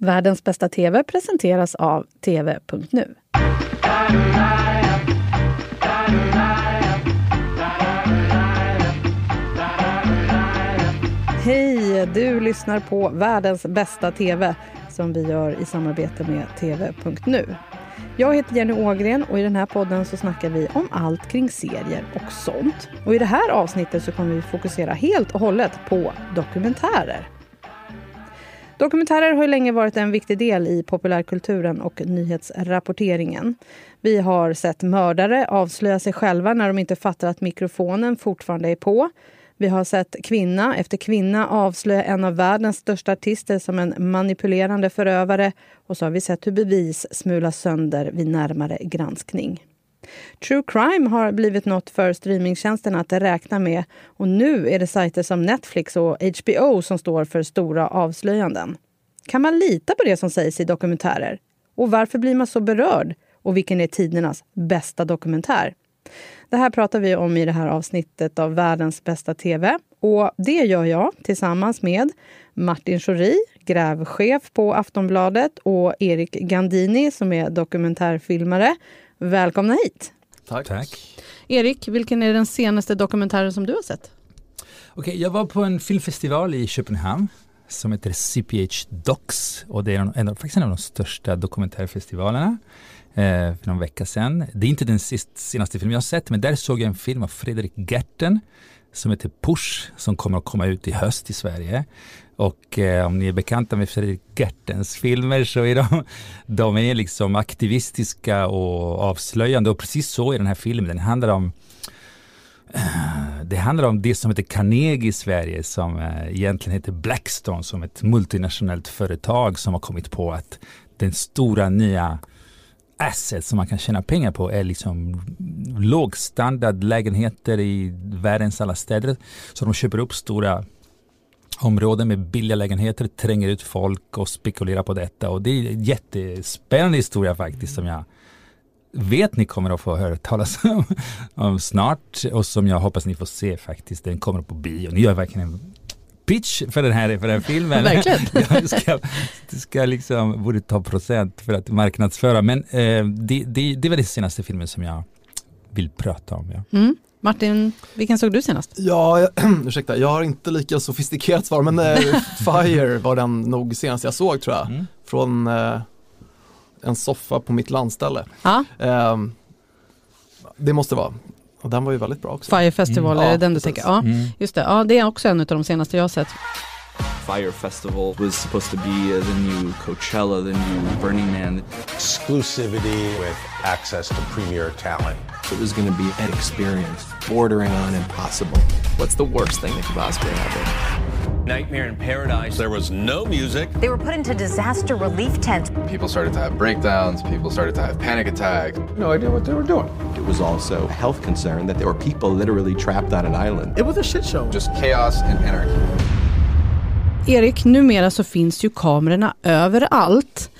Världens bästa TV presenteras av TV.nu. Hej! Du lyssnar på Världens bästa TV som vi gör i samarbete med TV.nu. Jag heter Jenny Ågren och i den här podden så snackar vi om allt kring serier och sånt. Och i det här avsnittet så kommer vi fokusera helt och hållet på dokumentärer. Dokumentärer har länge varit en viktig del i populärkulturen och nyhetsrapporteringen. Vi har sett mördare avslöja sig själva när de inte fattar att mikrofonen fortfarande är på. Vi har sett kvinna efter kvinna avslöja en av världens största artister som en manipulerande förövare. Och så har vi sett hur bevis smulas sönder vid närmare granskning. True crime har blivit något för streamingtjänsterna att räkna med och nu är det sajter som Netflix och HBO som står för stora avslöjanden. Kan man lita på det som sägs i dokumentärer? Och varför blir man så berörd? Och vilken är tidernas bästa dokumentär? Det här pratar vi om i det här avsnittet av Världens bästa TV. Och det gör jag tillsammans med Martin Schori, grävchef på Aftonbladet och Erik Gandini som är dokumentärfilmare. Välkomna hit! Tack. Tack. Erik, vilken är den senaste dokumentären som du har sett? Okay, jag var på en filmfestival i Köpenhamn som heter CPH Docs och det är en, en, faktiskt en av de största dokumentärfestivalerna eh, för någon vecka sedan. Det är inte den sist, senaste filmen jag har sett, men där såg jag en film av Fredrik Gerten som heter Push som kommer att komma ut i höst i Sverige. Och eh, om ni är bekanta med Fredrik Gertens filmer så är de, de är liksom aktivistiska och avslöjande och precis så är den här filmen. Den handlar om eh, det handlar om det som heter Carnegie i Sverige som eh, egentligen heter Blackstone som ett multinationellt företag som har kommit på att den stora nya asset som man kan tjäna pengar på är liksom lågstandardlägenheter i världens alla städer. Så de köper upp stora områden med billiga lägenheter, tränger ut folk och spekulerar på detta. Och det är en jättespännande historia faktiskt som jag vet ni kommer att få höra talas om, om snart och som jag hoppas ni får se faktiskt. Den kommer på bio. Ni gör verkligen en pitch för den här, för den här filmen. Verkligen. jag ska, ska liksom, borde ta procent för att marknadsföra. Men eh, det, det, det var den senaste filmen som jag vill prata om. Ja. Mm. Martin, vilken såg du senast? Ja, jag, ursäkta, jag har inte lika sofistikerat svar, men eh, Fire var den nog senast jag såg tror jag. Mm. Från eh, en soffa på mitt landställe. Ah. Eh, det måste vara. Och den var ju väldigt bra också. Fire Festival, mm. är det ja, den du tänker? Ja, mm. just det. Ja, det är också en av de senaste jag har sett. Fire Festival was supposed to be the new Coachella, the new Burning Man. Exclusivity with access to premier talent. It was going to be an experience bordering on impossible. What's the worst thing that could possibly happen? Nightmare in Paradise. There was no music. They were put into disaster relief tents. People started to have breakdowns. People started to have panic attacks. No idea what they were doing. It was also a health concern that there were people literally trapped on an island. It was a shit show. Just chaos and anarchy. Erik, numera så finns ju kamerorna överallt.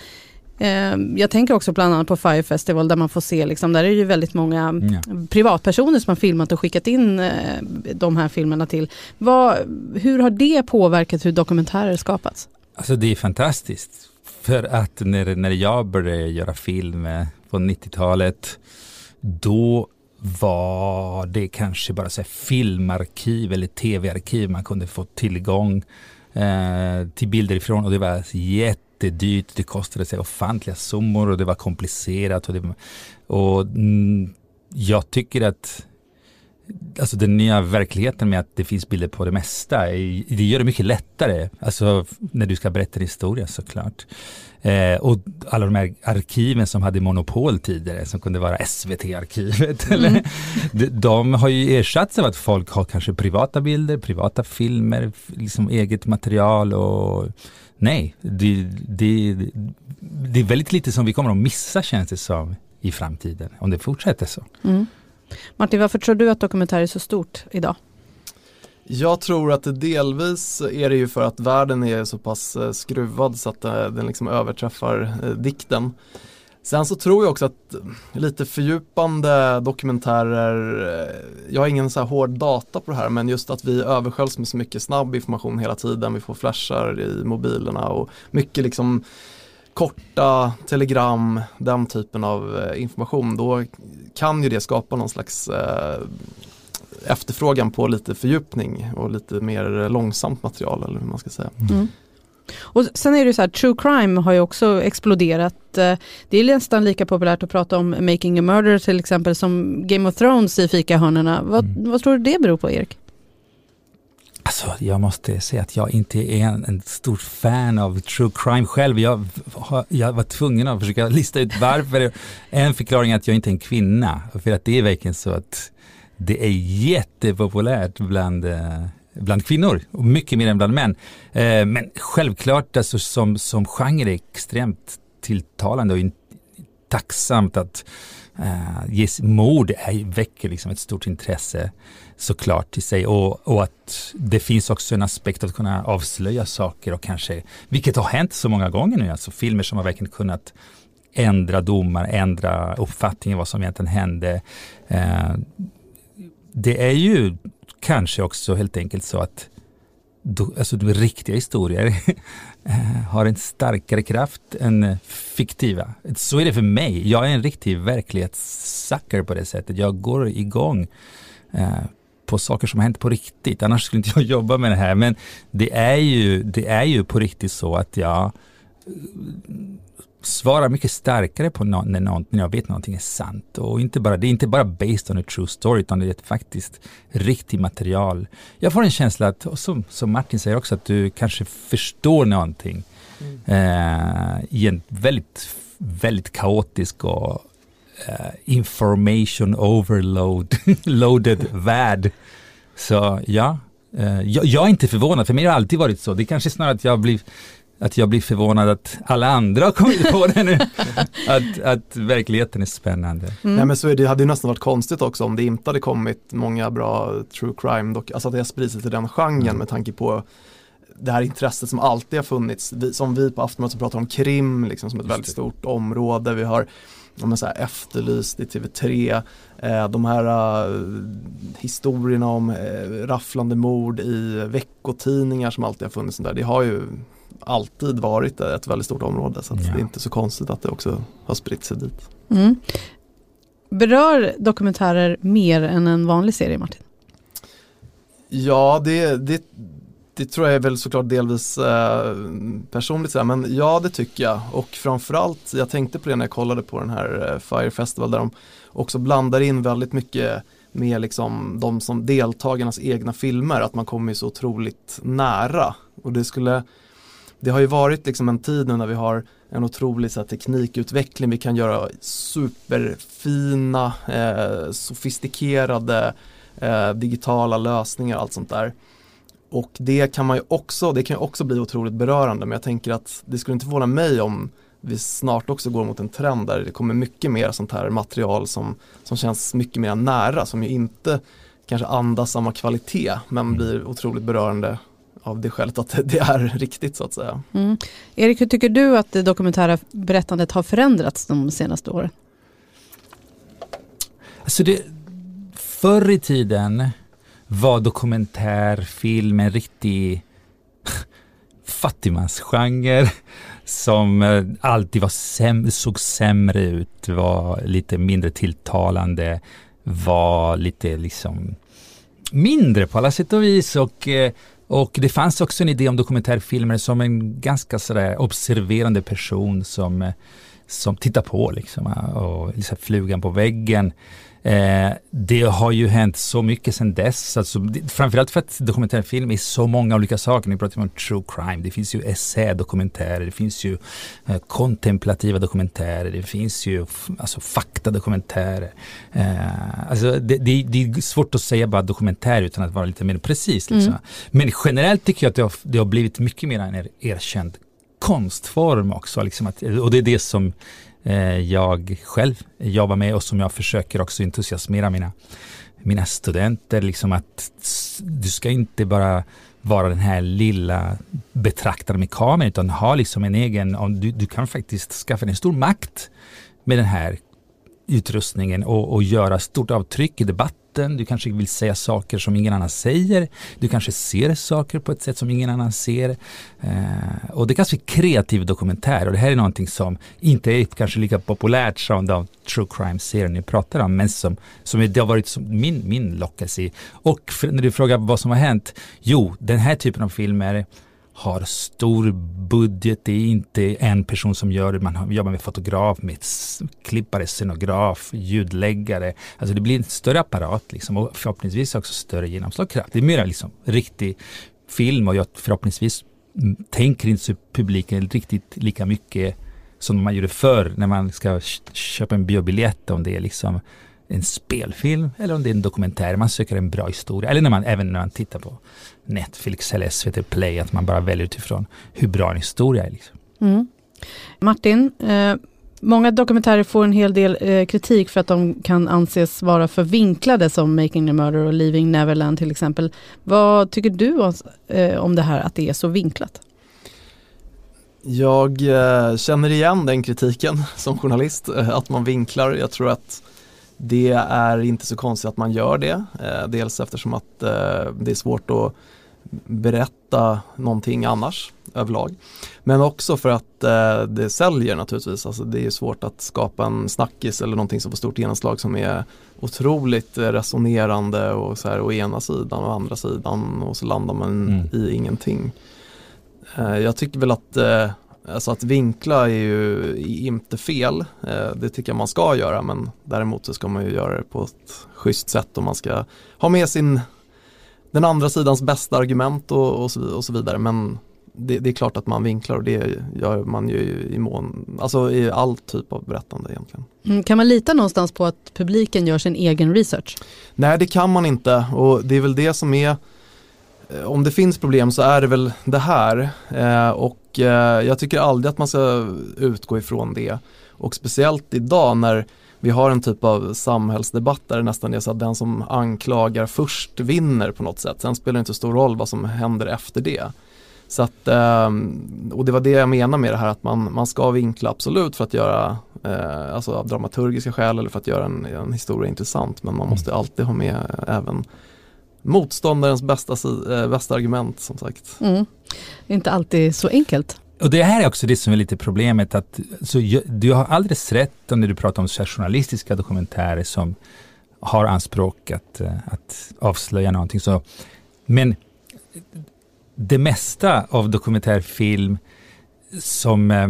Ehm, jag tänker också bland annat på Fire Festival där man får se, liksom, där är det ju väldigt många ja. privatpersoner som har filmat och skickat in eh, de här filmerna till. Vad, hur har det påverkat hur dokumentärer skapats? Alltså det är fantastiskt. För att när, när jag började göra film eh, på 90-talet, då var det kanske bara så filmarkiv eller tv-arkiv man kunde få tillgång eh, till bilder ifrån och det var jätte jättedyrt, det kostade sig ofantliga summor och det var komplicerat. Och, det, och mm, jag tycker att alltså den nya verkligheten med att det finns bilder på det mesta, det gör det mycket lättare. Alltså när du ska berätta en historia såklart. Eh, och alla de här arkiven som hade monopol tidigare, som kunde vara SVT-arkivet, mm. de, de, har ju ersatts av att folk har kanske privata bilder, privata filmer, liksom eget material och Nej, det, det, det är väldigt lite som vi kommer att missa känns det som i framtiden om det fortsätter så. Mm. Martin, varför tror du att dokumentär är så stort idag? Jag tror att det delvis är det ju för att världen är så pass eh, skruvad så att eh, den liksom överträffar eh, dikten. Sen så tror jag också att lite fördjupande dokumentärer, eh, jag har ingen så här hård data på det här men just att vi översköljs med så mycket snabb information hela tiden, vi får flashar i mobilerna och mycket liksom korta telegram, den typen av eh, information, då kan ju det skapa någon slags eh, efterfrågan på lite fördjupning och lite mer långsamt material eller hur man ska säga. Mm. Och sen är det så här, true crime har ju också exploderat. Eh, det är nästan lika populärt att prata om Making a Murder till exempel som Game of Thrones i fikahörnorna. Vad, mm. vad tror du det beror på Erik? Alltså, jag måste säga att jag inte är en, en stor fan av true crime själv. Jag, jag var tvungen att försöka lista ut varför. En förklaring är att jag inte är en kvinna. För att det är verkligen så att det är jättepopulärt bland eh, bland kvinnor och mycket mer än bland män. Eh, men självklart alltså, som, som genre är extremt tilltalande och tacksamt att eh, ges mord är, väcker liksom ett stort intresse såklart i sig och, och att det finns också en aspekt att kunna avslöja saker och kanske, vilket har hänt så många gånger nu, alltså filmer som har verkligen kunnat ändra domar, ändra uppfattningen vad som egentligen hände. Eh, det är ju kanske också helt enkelt så att do, alltså, de riktiga historier eh, har en starkare kraft än eh, fiktiva. Så är det för mig. Jag är en riktig verklighetssucker på det sättet. Jag går igång eh, på saker som har hänt på riktigt. Annars skulle inte jag jobba med det här. Men det är ju, det är ju på riktigt så att jag eh, svarar mycket starkare på no när, någon, när jag vet någonting är sant. Och inte bara, det är inte bara based on a true story utan det är faktiskt riktigt material. Jag får en känsla att, och som, som Martin säger också, att du kanske förstår någonting mm. eh, i en väldigt, väldigt kaotisk och eh, information overload loaded värld. Så ja, eh, jag, jag, är inte förvånad, för mig har det alltid varit så. Det är kanske snarare att jag blir att jag blir förvånad att alla andra har kommit på det nu. att, att verkligheten är spännande. Mm. Nej men så är det, hade ju nästan varit konstigt också om det inte hade kommit många bra true crime, dock, alltså att det har spridit sig till den genren mm. med tanke på det här intresset som alltid har funnits, vi, som vi på Aftonbladet pratar om krim liksom som ett väldigt stort område, vi har om så här, efterlyst i TV3, eh, de här uh, historierna om eh, rafflande mord i veckotidningar som alltid har funnits, där, det har ju alltid varit ett väldigt stort område så ja. det är inte så konstigt att det också har spritt sig dit. Mm. Berör dokumentärer mer än en vanlig serie Martin? Ja, det, det, det tror jag är väl såklart delvis eh, personligt så här, men ja det tycker jag och framförallt jag tänkte på det när jag kollade på den här eh, Fire Festival där de också blandar in väldigt mycket med liksom de som deltagarnas egna filmer, att man kommer så otroligt nära och det skulle det har ju varit liksom en tid nu när vi har en otrolig så här, teknikutveckling. Vi kan göra superfina, eh, sofistikerade eh, digitala lösningar och allt sånt där. Och det kan man ju också, det kan ju också bli otroligt berörande men jag tänker att det skulle inte förvåna mig om vi snart också går mot en trend där det kommer mycket mer sånt här material som, som känns mycket mer nära, som ju inte kanske andas samma kvalitet men mm. blir otroligt berörande av det skälet att det är riktigt så att säga. Mm. Erik, hur tycker du att det dokumentära berättandet har förändrats de senaste åren? Alltså det, förr i tiden var dokumentärfilm en riktig fattigmansgenre som eh, alltid var säm såg sämre ut, var lite mindre tilltalande, var lite liksom mindre på alla sätt och vis och eh, och det fanns också en idé om dokumentärfilmer som en ganska sådär observerande person som, som tittar på liksom och liksom flugan på väggen. Eh, det har ju hänt så mycket sedan dess, alltså, framförallt för att dokumentärfilm är så många olika saker. Ni pratar om true crime, det finns ju essädokumentärer, det finns ju eh, kontemplativa dokumentärer, det finns ju alltså, faktadokumentärer. Eh, alltså, det, det, det, är svårt att säga bara dokumentär utan att vara lite mer precis. Liksom. Mm. Men generellt tycker jag att det har, det har blivit mycket mer en erkänd konstform också. Liksom att, och det är det som Eh, jag själv jobbar med och som jag försöker också entusiasmera mina, mina studenter. Liksom att du ska inte bara vara den här lilla betraktaren med kameran utan ha liksom en egen, du, du kan faktiskt skaffa dig en stor makt med den här utrustningen och, och göra stort avtryck i debatten. Du kanske vill säga saker som ingen annan säger. Du kanske ser saker på ett sätt som ingen annan ser. Eh, och det kallas för kreativ dokumentär och det här är någonting som inte är kanske lika populärt som de true crime-serier ni pratar om, men som, som det har varit som min, min lockelse. Och för, när du frågar vad som har hänt, jo, den här typen av filmer har stor budget, det är inte en person som gör det, man jobbar med fotograf, med klippare, scenograf, ljudläggare. Alltså det blir en större apparat liksom, och förhoppningsvis också större genomslagskraft. Det är mer liksom riktig film och jag förhoppningsvis tänker inte publiken riktigt lika mycket som man gjorde förr när man ska köpa en biobiljett om det är liksom en spelfilm eller om det är en dokumentär. Man söker en bra historia. Eller när man, även när man tittar på Netflix eller SVT Play, att man bara väljer utifrån hur bra en historia är. Liksom. Mm. Martin, eh, många dokumentärer får en hel del eh, kritik för att de kan anses vara för vinklade som Making the Murder och Leaving Neverland till exempel. Vad tycker du om, eh, om det här att det är så vinklat? Jag eh, känner igen den kritiken som journalist, eh, att man vinklar. Jag tror att det är inte så konstigt att man gör det. Eh, dels eftersom att eh, det är svårt att berätta någonting annars överlag. Men också för att eh, det säljer naturligtvis. Alltså det är svårt att skapa en snackis eller någonting som får stort genomslag som är otroligt resonerande och så här å ena sidan och andra sidan och så landar man mm. i ingenting. jag tycker väl att Alltså att vinkla är ju inte fel, eh, det tycker jag man ska göra men däremot så ska man ju göra det på ett schysst sätt och man ska ha med sin den andra sidans bästa argument och, och, så, och så, vidare men det, det, är klart att man vinklar och det gör man ju i mån, alltså i all typ av berättande egentligen. Mm, kan man lita någonstans på att publiken gör sin egen research? Nej det kan man inte och det är väl det som är Eh, om det finns problem så är det väl det här eh, och eh, jag tycker aldrig att man ska utgå ifrån det och speciellt idag när vi har en typ av samhällsdebatt där det nästan är så att den som anklagar först vinner på något sätt. Sen spelar det inte stor roll vad som händer efter det. Så att, och det var det jag menar med det här att man, man ska vinkla absolut för att göra, alltså av dramaturgiska skäl eller för att göra en, en historia intressant men man måste alltid ha med även motståndarens bästa, äh, bästa argument som sagt. Mm. Det är inte alltid så enkelt. Och det här är också det som är lite problemet att så, du har alldeles rätt när du pratar om journalistiska dokumentärer som har anspråk att, eh, att avslöja någonting. Så, men det mesta av dokumentärfilm som, eh,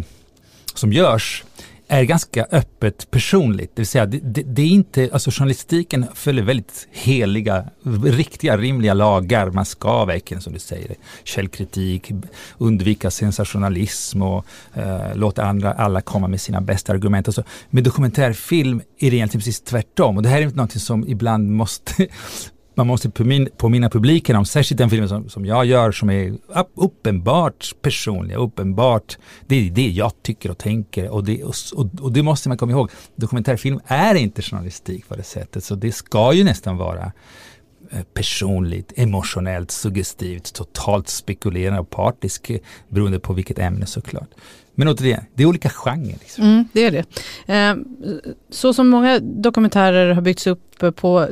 som görs är ganska öppet personligt. Det vill säga, det, det, det, är inte, alltså journalistiken följer väldigt heliga, riktiga, rimliga lagar. Man ska verkligen, som du säger, källkritik, undvika sensationalism och eh, låta andra, alla komma med sina bästa argument. Alltså, med dokumentärfilm är det egentligen precis tvärtom. Och det här är någonting som ibland måste man måste påminna publiken om, särskilt den filmen som, som jag gör som är uppenbart personlig, uppenbart, det är det jag tycker och tänker och det, och, och det måste man komma ihåg. Dokumentärfilm är inte journalistik på det sättet så det ska ju nästan vara eh, personligt, emotionellt, suggestivt, totalt spekulerande och partisk eh, beroende på vilket ämne såklart. Men återigen, det är olika genrer. Liksom. Mm, det är det. Eh, så som många dokumentärer har byggts upp på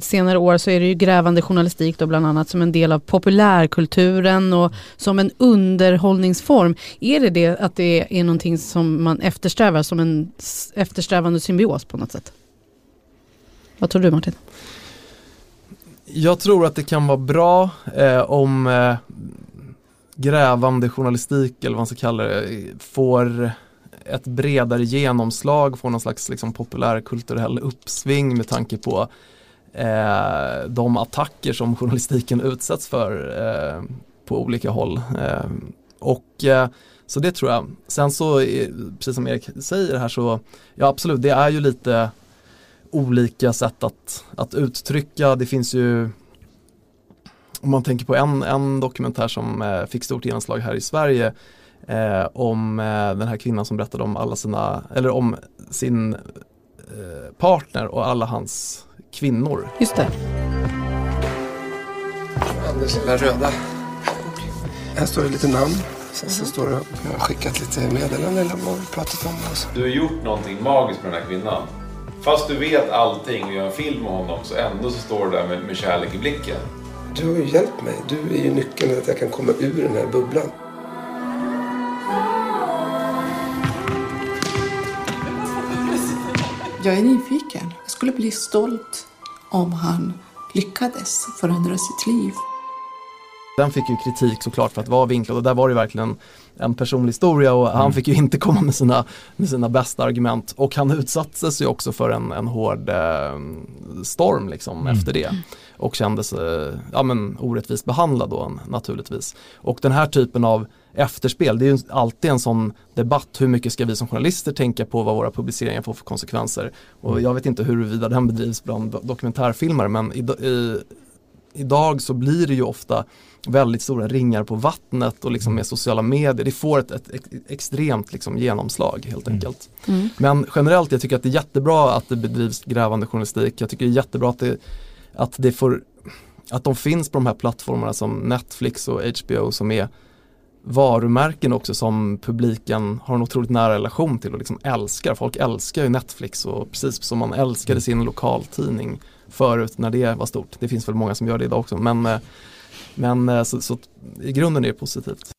senare år så är det ju grävande journalistik då bland annat som en del av populärkulturen och som en underhållningsform. Är det det att det är någonting som man eftersträvar som en eftersträvande symbios på något sätt? Vad tror du Martin? Jag tror att det kan vara bra eh, om eh, grävande journalistik eller vad man ska kalla det får ett bredare genomslag, får någon slags liksom, populärkulturell uppsving med tanke på eh, de attacker som journalistiken utsätts för eh, på olika håll. Eh, och eh, så det tror jag. Sen så, eh, precis som Erik säger här så, ja absolut, det är ju lite olika sätt att, att uttrycka. Det finns ju om man tänker på en, en dokumentär som eh, fick stort genomslag här i Sverige eh, om eh, den här kvinnan som berättade om alla sina, eller om sin eh, partner och alla hans kvinnor. Just det. Anders lilla röda. Här står det lite namn. Sen så står det och har skickat lite meddelanden eller vad vi pratat om. Alltså. Du har gjort någonting magiskt med den här kvinnan. Fast du vet allting och gör en film med honom så ändå så står du där med, med kärlek i blicken. Du har ju hjälpt mig. Du är ju nyckeln till att jag kan komma ur den här bubblan. Jag är nyfiken. Jag skulle bli stolt om han lyckades förändra sitt liv. Den fick ju kritik såklart för att vara vinklad och där var det verkligen en personlig historia och han fick ju inte komma med sina, med sina bästa argument och han utsattes ju också för en, en hård eh, storm liksom Mm. efter det och kändes eh, ja, men, orättvist behandlad då naturligtvis. Och den här typen av efterspel, det är ju alltid en sån debatt, hur mycket ska vi som journalister tänka på vad våra publiceringar får för konsekvenser? Och jag vet inte huruvida den bedrivs bland do- dokumentärfilmare men i, i, idag så blir det ju ofta väldigt stora ringar på vattnet och liksom med sociala medier. Det får ett, ett, ex- extremt liksom genomslag helt enkelt. Mm. Men generellt, jag tycker att det är jättebra att det bedrivs grävande journalistik. Jag tycker det är jättebra att det, att det får, att de finns på de här plattformarna som Netflix och HBO som är varumärken också som publiken har en otroligt nära relation till och liksom älskar. Folk älskar ju Netflix och precis som man älskade sin lokaltidning förut när det var stort. Det finns väl många som gör det idag också men, eh, men eh, så, så i grunden är det positivt.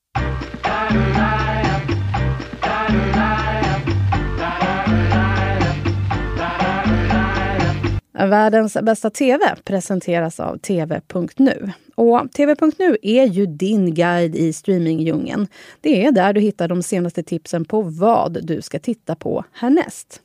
Världens bästa TV presenteras av TV.nu. Och TV.nu är ju din guide i streamingdjungeln. Det är där du hittar de senaste tipsen på vad du ska titta på härnäst.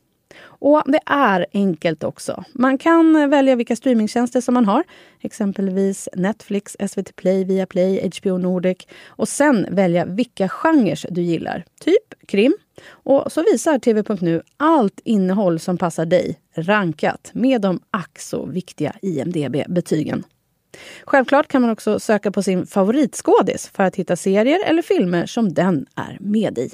Och det är enkelt också. Man kan eh, välja vilka streamingtjänster som man har. Exempelvis Netflix, SVT Play, Viaplay, HBO Nordic. Och sen välja vilka genrer du gillar. Typ krim. Och så visar TV.nu allt innehåll som passar dig, rankat med de ack så viktiga IMDB-betygen. Självklart kan man också söka på sin favoritskådis för att hitta serier eller filmer som den är med i.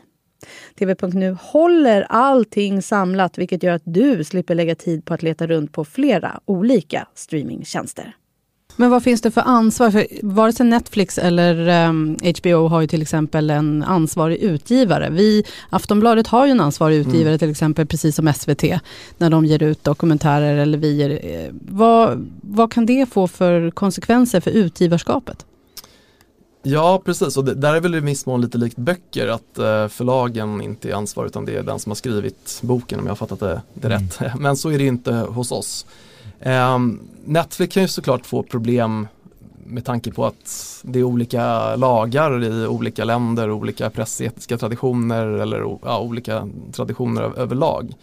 TV.nu håller allting samlat vilket gör att du slipper lägga tid på att leta runt på flera olika streamingtjänster. Men vad finns det för ansvar? För vare sig Netflix eller ehm, HBO har ju till exempel en ansvarig utgivare. Vi, Aftonbladet har ju en ansvarig utgivare till exempel, precis som SVT, när de ger ut dokumentärer eller vi ger, eh, vad, vad kan det få för konsekvenser för utgivarskapet? Ja precis och det, där är väl i viss mån lite likt böcker att eh, förlagen inte är ansvarig utan det är den som har skrivit boken om jag har fattat det, det rätt. Men så är det inte hos oss. Ehm, Netflix kan ju såklart få problem med tanke på att det är olika lagar i olika länder, olika pressetiska traditioner eller ja, olika traditioner överlag.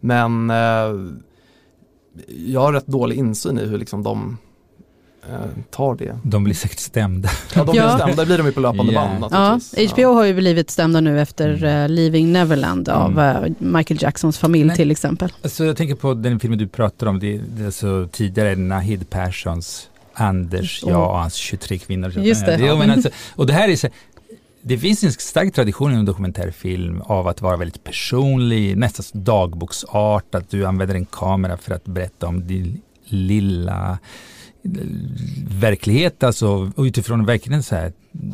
Men eh, jag har rätt dålig insyn i hur liksom de eh, tar det. De blir säkert stämda. Ja, de blir Ja. stämda, blir de ju på löpande Ja. band Ja. HBO har ju blivit stämda nu efter uh, Leaving Neverland av Mm. eh, Michael Jacksons familj Men- till exempel. Alltså jag tänker på den filmen du pratar om, det, det är alltså tidigare Nahid Perssons Anders, Åh. jag och hans 23 kvinnor. Just det. Jo, men alltså, och det här är så, det finns en stark tradition inom dokumentärfilm av att vara väldigt personlig, nästan dagboksart, att du använder en kamera för att berätta om din lilla eh, verklighet, alltså och utifrån verkligen så här,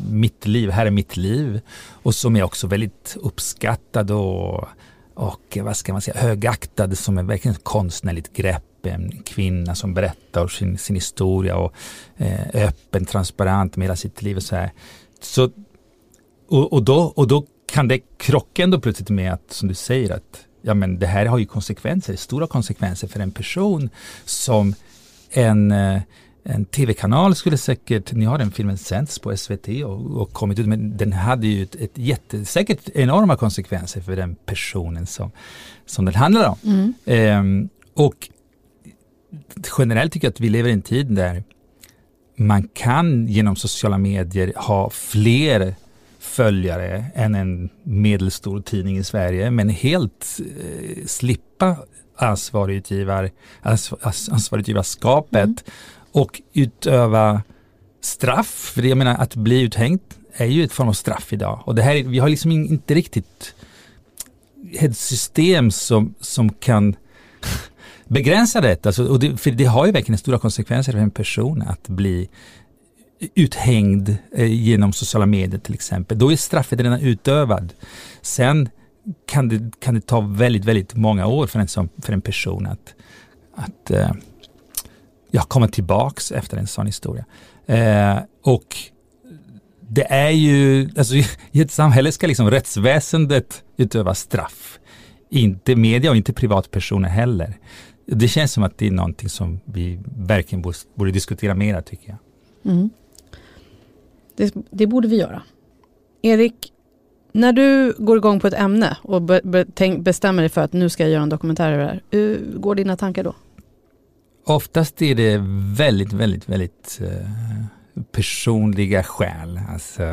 mitt liv, här är mitt liv, och som är också väldigt uppskattad och och vad ska man säga, högaktad som är verkligen ett konstnärligt grepp. En kvinna som berättar sin, sin historia och eh, öppen, transparent med hela sitt liv. Och, så här. Så, och, och, då, och då kan det krocka ändå plötsligt med att, som du säger, att ja, men det här har ju konsekvenser, stora konsekvenser för en person som en, eh, en tv-kanal skulle säkert, ni har den filmen sänds på SVT och, och kommit ut, men den hade ju ett, ett jätte, säkert enorma konsekvenser för den personen som, som den handlar om. Mm. Ehm, och generellt tycker jag att vi lever i en tid där man kan genom sociala medier ha fler följare än en medelstor tidning i Sverige men helt eh, slippa ansvarig utgivar, ans, ans, ansvarig utgivarskapet Mm och utöva straff. För jag menar att bli uthängd är ju ett form av straff idag och det här, vi har liksom inte riktigt ett system som, som kan begränsa detta. Alltså, och det, för det har ju verkligen stora konsekvenser för en person att bli uthängd eh, genom sociala medier till exempel. Då är straffet redan utövad. Sen kan det, kan det ta väldigt, väldigt många år för en, som, för en person att, att eh, jag kommer tillbaks efter en sån historia. Eh, och det är ju, alltså i ett samhälle ska liksom rättsväsendet utöva straff. Inte media och inte privatpersoner heller. Det känns som att det är någonting som vi verkligen borde, borde diskutera mera tycker jag. Mm. Det, det, borde vi göra. Erik, när du går igång på ett ämne och be, be, tänk, bestämmer dig för att nu ska jag göra en dokumentär över det här, hur går dina tankar då? Oftast är det väldigt, väldigt, väldigt eh, personliga skäl. Alltså,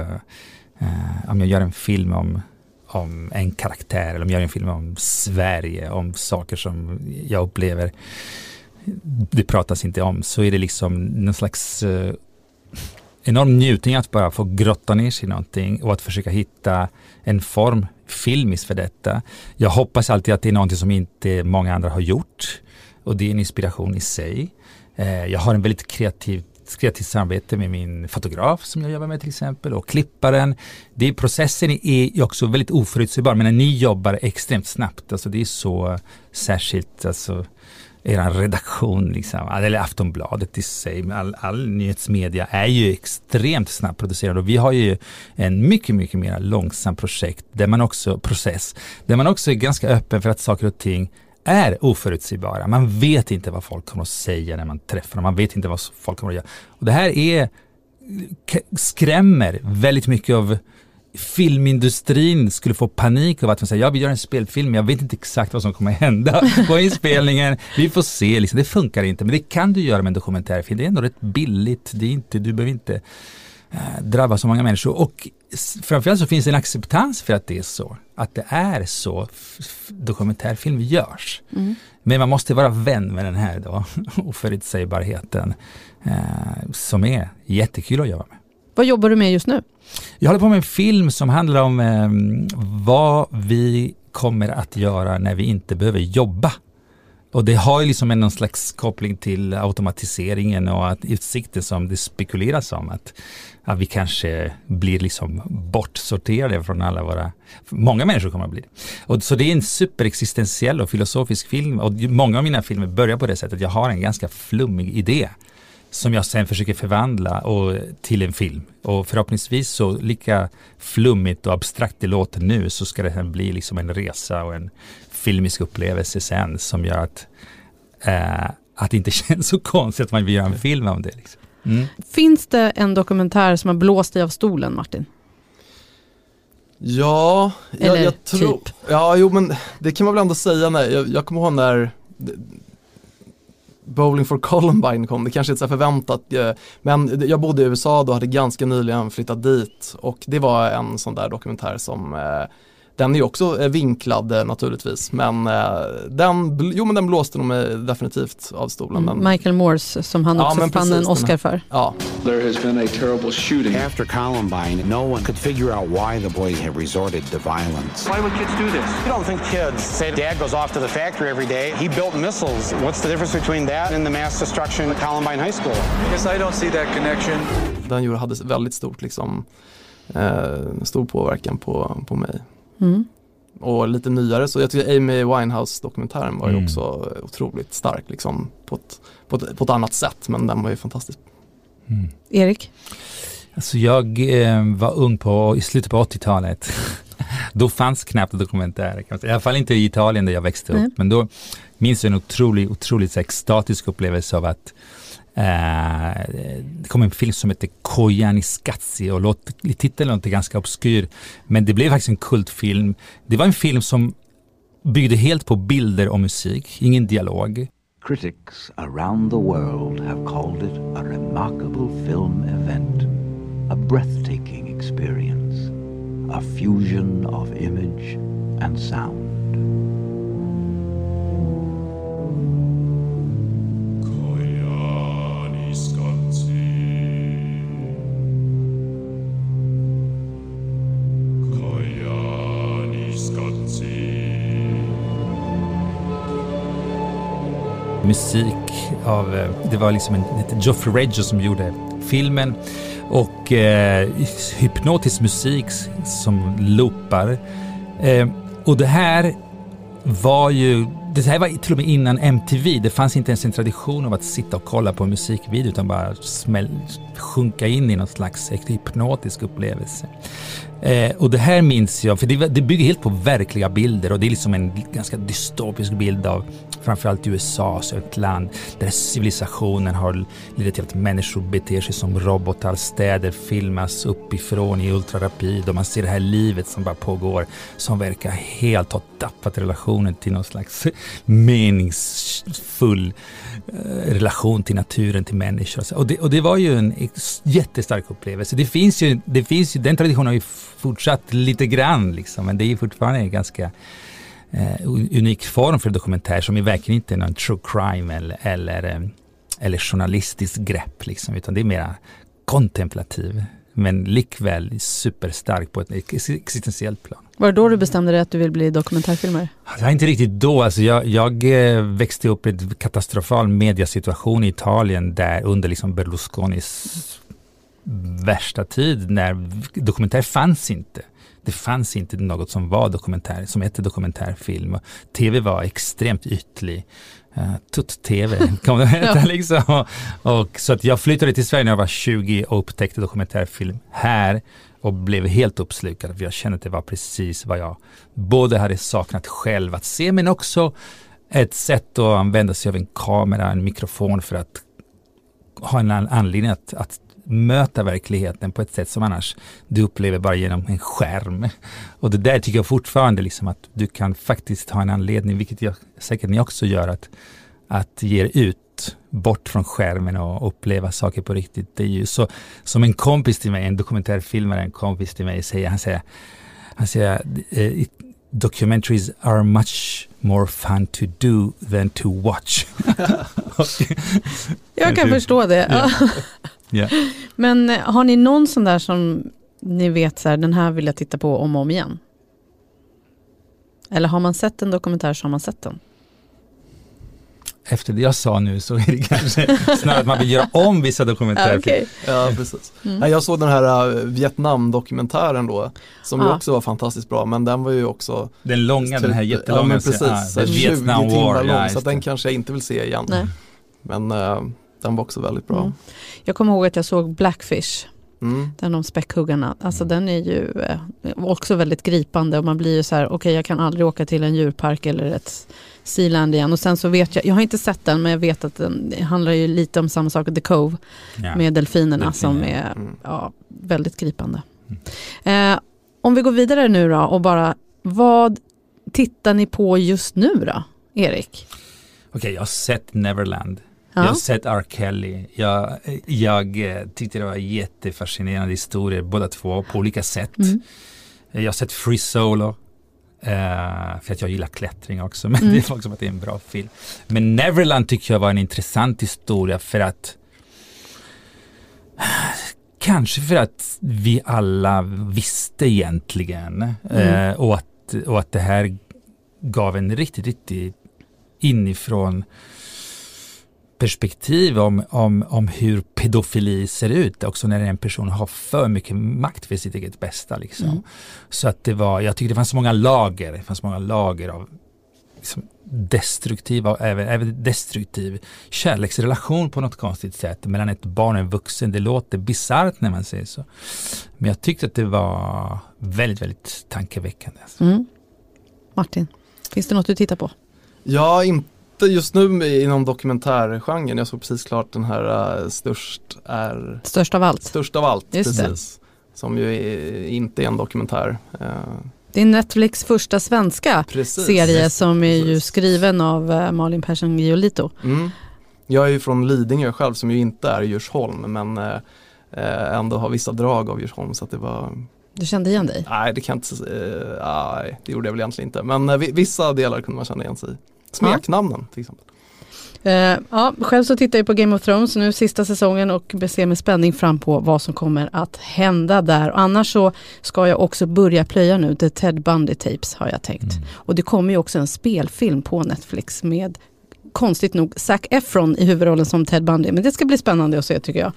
eh, om jag gör en film om, om en karaktär eller om jag gör en film om Sverige, om saker som jag upplever det pratas inte om, så är det liksom någon slags eh, enorm njutning att bara få grotta ner sig i någonting och att försöka hitta en form filmiskt för detta. Jag hoppas alltid att det är någonting som inte många andra har gjort och det är en inspiration i sig. Eh, jag har en väldigt kreativ kreativt samarbete med min fotograf som jag jobbar med till exempel och klipparen. Det, är processen är också väldigt oförutsägbar men när ni jobbar extremt snabbt, alltså det är så särskilt, alltså er redaktion, liksom, eller Aftonbladet i sig, all, all nyhetsmedia är ju extremt snabbproducerad och vi har ju en mycket, mycket mer långsam projekt där man också, process, där man också är ganska öppen för att saker och ting är oförutsägbara. Man vet inte vad folk kommer att säga när man träffar dem. Man vet inte vad folk kommer att göra. Och det här är, skrämmer väldigt mycket av filmindustrin skulle få panik av att man säger ja vi gör en spelfilm, jag vet inte exakt vad som kommer hända på inspelningen. Vi får se, liksom. det funkar inte. Men det kan du göra med en dokumentärfilm. Det är ändå rätt billigt. Det är inte, du behöver inte äh, drabba så många människor. Och framförallt så finns det en acceptans för att det är så. Att det är så dokumentärfilm görs. Mm. Men man måste vara vän med den här då, oförutsägbarheten eh, som är jättekul att jobba med. Vad jobbar du med just nu? Jag håller på med en film som handlar om eh, vad vi kommer att göra när vi inte behöver jobba. Och det har ju liksom en någon slags koppling till automatiseringen och att utsikten som det spekuleras om att, att vi kanske blir liksom bortsorterade från alla våra, många människor kommer att bli det. Och så det är en superexistentiell och filosofisk film och många av mina filmer börjar på det sättet. Jag har en ganska flummig idé som jag sen försöker förvandla och, till en film. Och förhoppningsvis så lika flummigt och abstrakt det låter nu så ska det här bli liksom en resa och en filmisk upplevelse sen som gör att, eh, att det inte känns så konstigt att man vill göra en film om det. Liksom. Mm. Finns det en dokumentär som har blåst dig av stolen Martin? Ja, jag, jag tror, typ. ja jo men det kan man väl ändå säga. Nej. Jag, jag kommer ihåg när Bowling for Columbine kom, det kanske inte är så förväntat. Eh, men jag bodde i USA då, hade ganska nyligen flyttat dit och det var en sån där dokumentär som eh, den är också eh, vinklad eh, naturligtvis men eh, den, jo men den blåste nog mig definitivt av stolen. Mm, Michael Moores som han också ja, fann en Oscar för. Ja. There has been a terrible shooting. After Columbine, no one could figure out why the boys had resorted to violence. Why would kids do this? You don't think kids say dad goes off to the factory every day. He built missiles. What's the difference between that and the mass destruction at Columbine High School? Yes, I don't see that connection. Den hade väldigt stort liksom, eh, stor påverkan på, på mig. Mm. Och lite nyare så jag tycker Amy Winehouse dokumentären var ju mm. också otroligt stark liksom på ett, på, ett, på ett annat sätt men den var ju fantastisk. Mm. Erik? Alltså jag eh, var ung på, i slutet på 80-talet. då fanns knappt dokumentärer. I alla fall inte i Italien där jag växte upp. Men då minns jag en otroligt, otroligt extatisk upplevelse av att Eh, det kom en film som heter Kojani Skazzi och låt, titeln låter ganska obskyr. Men det blev faktiskt en kultfilm. Det var en film som byggde helt på bilder och musik, ingen dialog. Critics around the world have called it a remarkable film event. A breathtaking experience. A fusion of image and sound. Musik av, eh, det var liksom en, Geoffrey Reggio som gjorde filmen och eh, hypnotisk musik som loopar. Eh, och det här var ju det här var till och med innan MTV. Det fanns inte ens en tradition av att sitta och kolla på en musikvideo utan bara smäll, sjunka in i någon slags hypnotisk upplevelse. Eh, och det här minns jag, för det, det, bygger helt på verkliga bilder och det är liksom en ganska dystopisk bild av framförallt USA, så ett land där civilisationen har lett till att människor beter sig som robotar, städer filmas uppifrån i ultrarapid och man ser det här livet som bara pågår som verkar helt ha tappat relationen till någon slags meningsfull eh, relation till naturen, till människor. Och det, och det var ju en jättestark upplevelse. Det finns ju, det finns ju, den traditionen har ju fortsatt lite grann liksom, men det är fortfarande ganska eh, unik form för dokumentär som är verkligen inte är någon true crime eller, eller, eh, eller journalistiskt grepp liksom, utan det är mera kontemplativ men likväl superstark på ett existentiellt plan. Var det då du bestämde dig att du vill bli dokumentärfilmare? Det var inte riktigt då. Alltså jag, jag eh, växte upp i en katastrofal mediasituation i Italien där under liksom Berlusconis värsta tid när dokumentär fanns inte. Det fanns inte något som var dokumentär, som hette dokumentärfilm. TV var extremt ytlig. Uh, Tutt-TV kom det heta liksom. Och, och, så att jag flyttade till Sverige när jag var 20 och upptäckte dokumentärfilm här och blev helt uppslukad. För jag kände att det var precis vad jag både hade saknat själv att se men också ett sätt att använda sig av en kamera, en mikrofon för att ha en anledning att, att möta verkligheten på ett sätt som annars du upplever bara genom en skärm. Och det där tycker jag fortfarande liksom att du kan faktiskt ha en anledning, vilket jag säkert ni också gör, att, att ge ut bort från skärmen och uppleva saker på riktigt. Det är ju så, som en kompis till mig, en dokumentärfilmare, en kompis till mig säger, han säger, han säger eh, documentaries are much more fun to do than to watch. jag kan förstå det. Yeah. Yeah. Men eh, har ni någon sån där som ni vet så här, den här vill jag titta på om och om igen? Eller har man sett en dokumentär så har man sett den? Efter det jag sa nu så är det kanske snarare att man vill göra om vissa dokumentärer. okay. Ja, precis. Mm. Jag såg den här uh, Vietnam-dokumentären då, som ah. ju också var fantastiskt bra, men den var ju också Den långa, typ, den här jättelånga. Ja, men precis. Ah, 20 Vietnam timmar War, lång, ja, så den kanske jag inte vill se igen. Nej. Men uh, den var också väldigt bra. Mm. Jag kommer ihåg att jag såg Blackfish. Mm. Den om späckhuggarna. Alltså den är ju eh, också väldigt gripande och man blir ju så här, okej okay, jag kan aldrig åka till en djurpark eller ett Sealand igen. Och sen så vet jag, jag har inte sett den men jag vet att den handlar ju lite om samma sak, The Cove. Ja. Med delfinerna Delfiner. som är mm. ja, väldigt gripande. Mm. Eh, om vi går vidare nu då och bara, vad tittar ni på just nu då, Erik? Okej, okay, jag har sett Neverland. Ja. Jag har sett R. Kelly. Jag, jag eh, tyckte det var jättefascinerande historier båda två på olika sätt. Mm. Jag har sett Free Solo. Uh, för att jag gillar klättring också. Men mm. det är också att det är en bra film. Men Neverland tycker jag var en intressant historia för att Kanske för att vi alla visste egentligen. Mm. Uh, och, att, och att det här gav en riktigt, riktigt inifrån perspektiv om, om, om hur pedofili ser ut, också när en person har för mycket makt för sitt eget bästa. Liksom. Mm. Så att det var, jag tycker det fanns många lager, det fanns många lager av liksom, destruktiva, även, även destruktiv kärleksrelation på något konstigt sätt mellan ett barn och en vuxen. Det låter bisarrt när man säger så. Men jag tyckte att det var väldigt, väldigt tankeväckande. Mm. Martin, finns det något du tittar på? Ja, inte inte just nu inom dokumentärgenren. Jag såg precis klart den här uh, Störst är Störst av allt. Störst av allt, just precis. Det. Som ju är, inte är en dokumentär. Uh, det är Netflix första svenska precis, serie som är ju skriven av uh, Malin Persson Giolito. Mm. Jag är ju från Lidingö själv som ju inte är Djursholm men uh, ändå har vissa drag av Djursholm så att det var du kände igen dig? Nej, det kan inte, nej, det gjorde jag väl egentligen inte. Men vissa delar kunde man känna igen sig i. Smeknamnen till exempel. Uh, ja, själv så tittar jag på Game of Thrones nu sista säsongen och ser med spänning fram på vad som kommer att hända där. Och annars så ska jag också börja plöja nu, The Ted Bundy Tapes har jag tänkt. Mm. Och det kommer ju också en spelfilm på Netflix med konstigt nog Zac Efron i huvudrollen som Ted Bundy. Men det ska bli spännande att se tycker jag.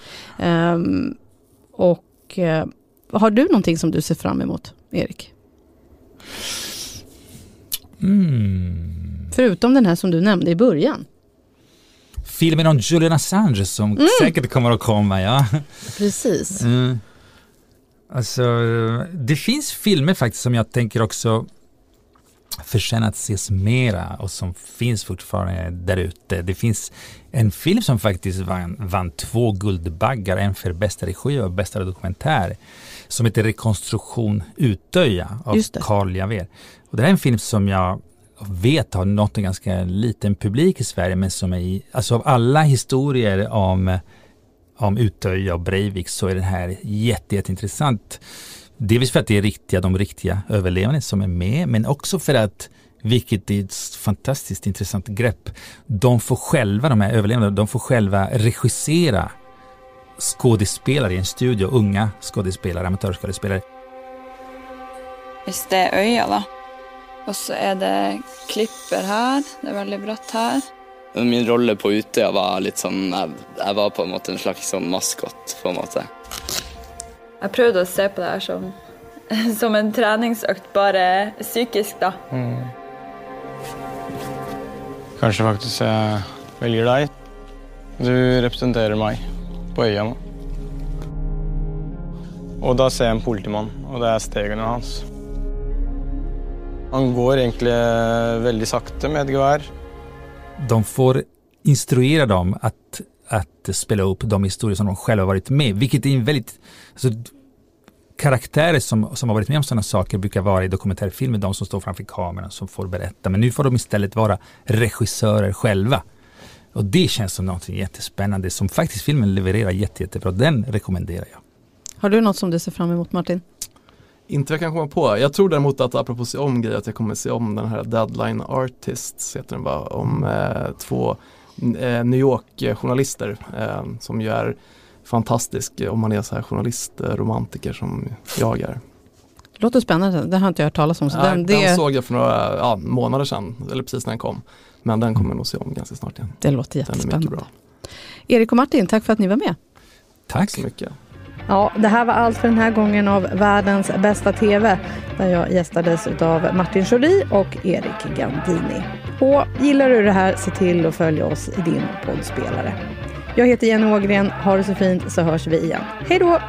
Um, och uh, har du någonting som du ser fram emot, Erik? Mm. Förutom den här som du nämnde i början. Filmen om Julian Assange som mm. säkert kommer att komma, ja. Precis. Mm. Alltså, det finns filmer faktiskt som jag tänker också förtjänar att ses mera och som finns fortfarande där ute. Det finns en film som faktiskt vann, vann två Guldbaggar, en för bästa regi och bästa dokumentär, som heter Rekonstruktion Utöja av Carl Javer. Och det är en film som jag vet har nått en ganska liten publik i Sverige, men som är i, alltså av alla historier om, om Utöja och Breivik så är den här jätte, jätteintressant. Delvis för att det är riktiga, de riktiga överlevande som är med, men också för att vilket är ett fantastiskt intressant grepp. De får själva, de här överlevande, de får själva regissera skådespelare i en studio, unga skådespelare, amatörskådespelare. Visst det är öja då. Och så är det klipper här, det är väldigt bratt här. Min roll på Utøya var litt sånn Jeg var på en måte en slags sånn maskot, på en måte. Jeg prøvde å se på det her som, som en treningsøkt, bare psykisk, da. Mm. Kanskje faktisk jeg velger deg. Du representerer meg på øya nå. Og da ser jeg en politimann, og det er stegene hans. Han går egentlig veldig sakte med et gevær. De får instruera dem att att spela upp de historier som de själva varit med, vilket är en väldigt, alltså, karaktärer som, som har varit med om sådana saker brukar vara i dokumentärfilmer, de som står framför kameran som får berätta, men nu får de istället vara regissörer själva. Och det känns som något jättespännande som faktiskt filmen levererar jätte, jättebra. Den rekommenderar jag. Har du något som du ser fram emot Martin? Inte jag kan komma på. Jag tror däremot att apropå se om grejer att jag kommer se om den här Deadline Artists heter den bara, om eh, två Eh, New York-journalister eh, som ju är fantastisk om man är så här journalistromantiker som jag är. Låter spännande, det har inte jag hört talas om. Så Nej, den, det... den såg jag för några ja, månader sedan, eller precis när den kom. Men den kommer jag nog se om ganska snart igen. Det låter jättespännande. Erik och Martin, tack för att ni var med. Tack, tack så mycket. Ja, det här var allt för den här gången av Världens bästa TV där jag gästades av Martin Schori och Erik Gandini. Och gillar du det här, se till att följa oss i din poddspelare. Jag heter Jenny Ågren. Ha det så fint så hörs vi igen. Hej då!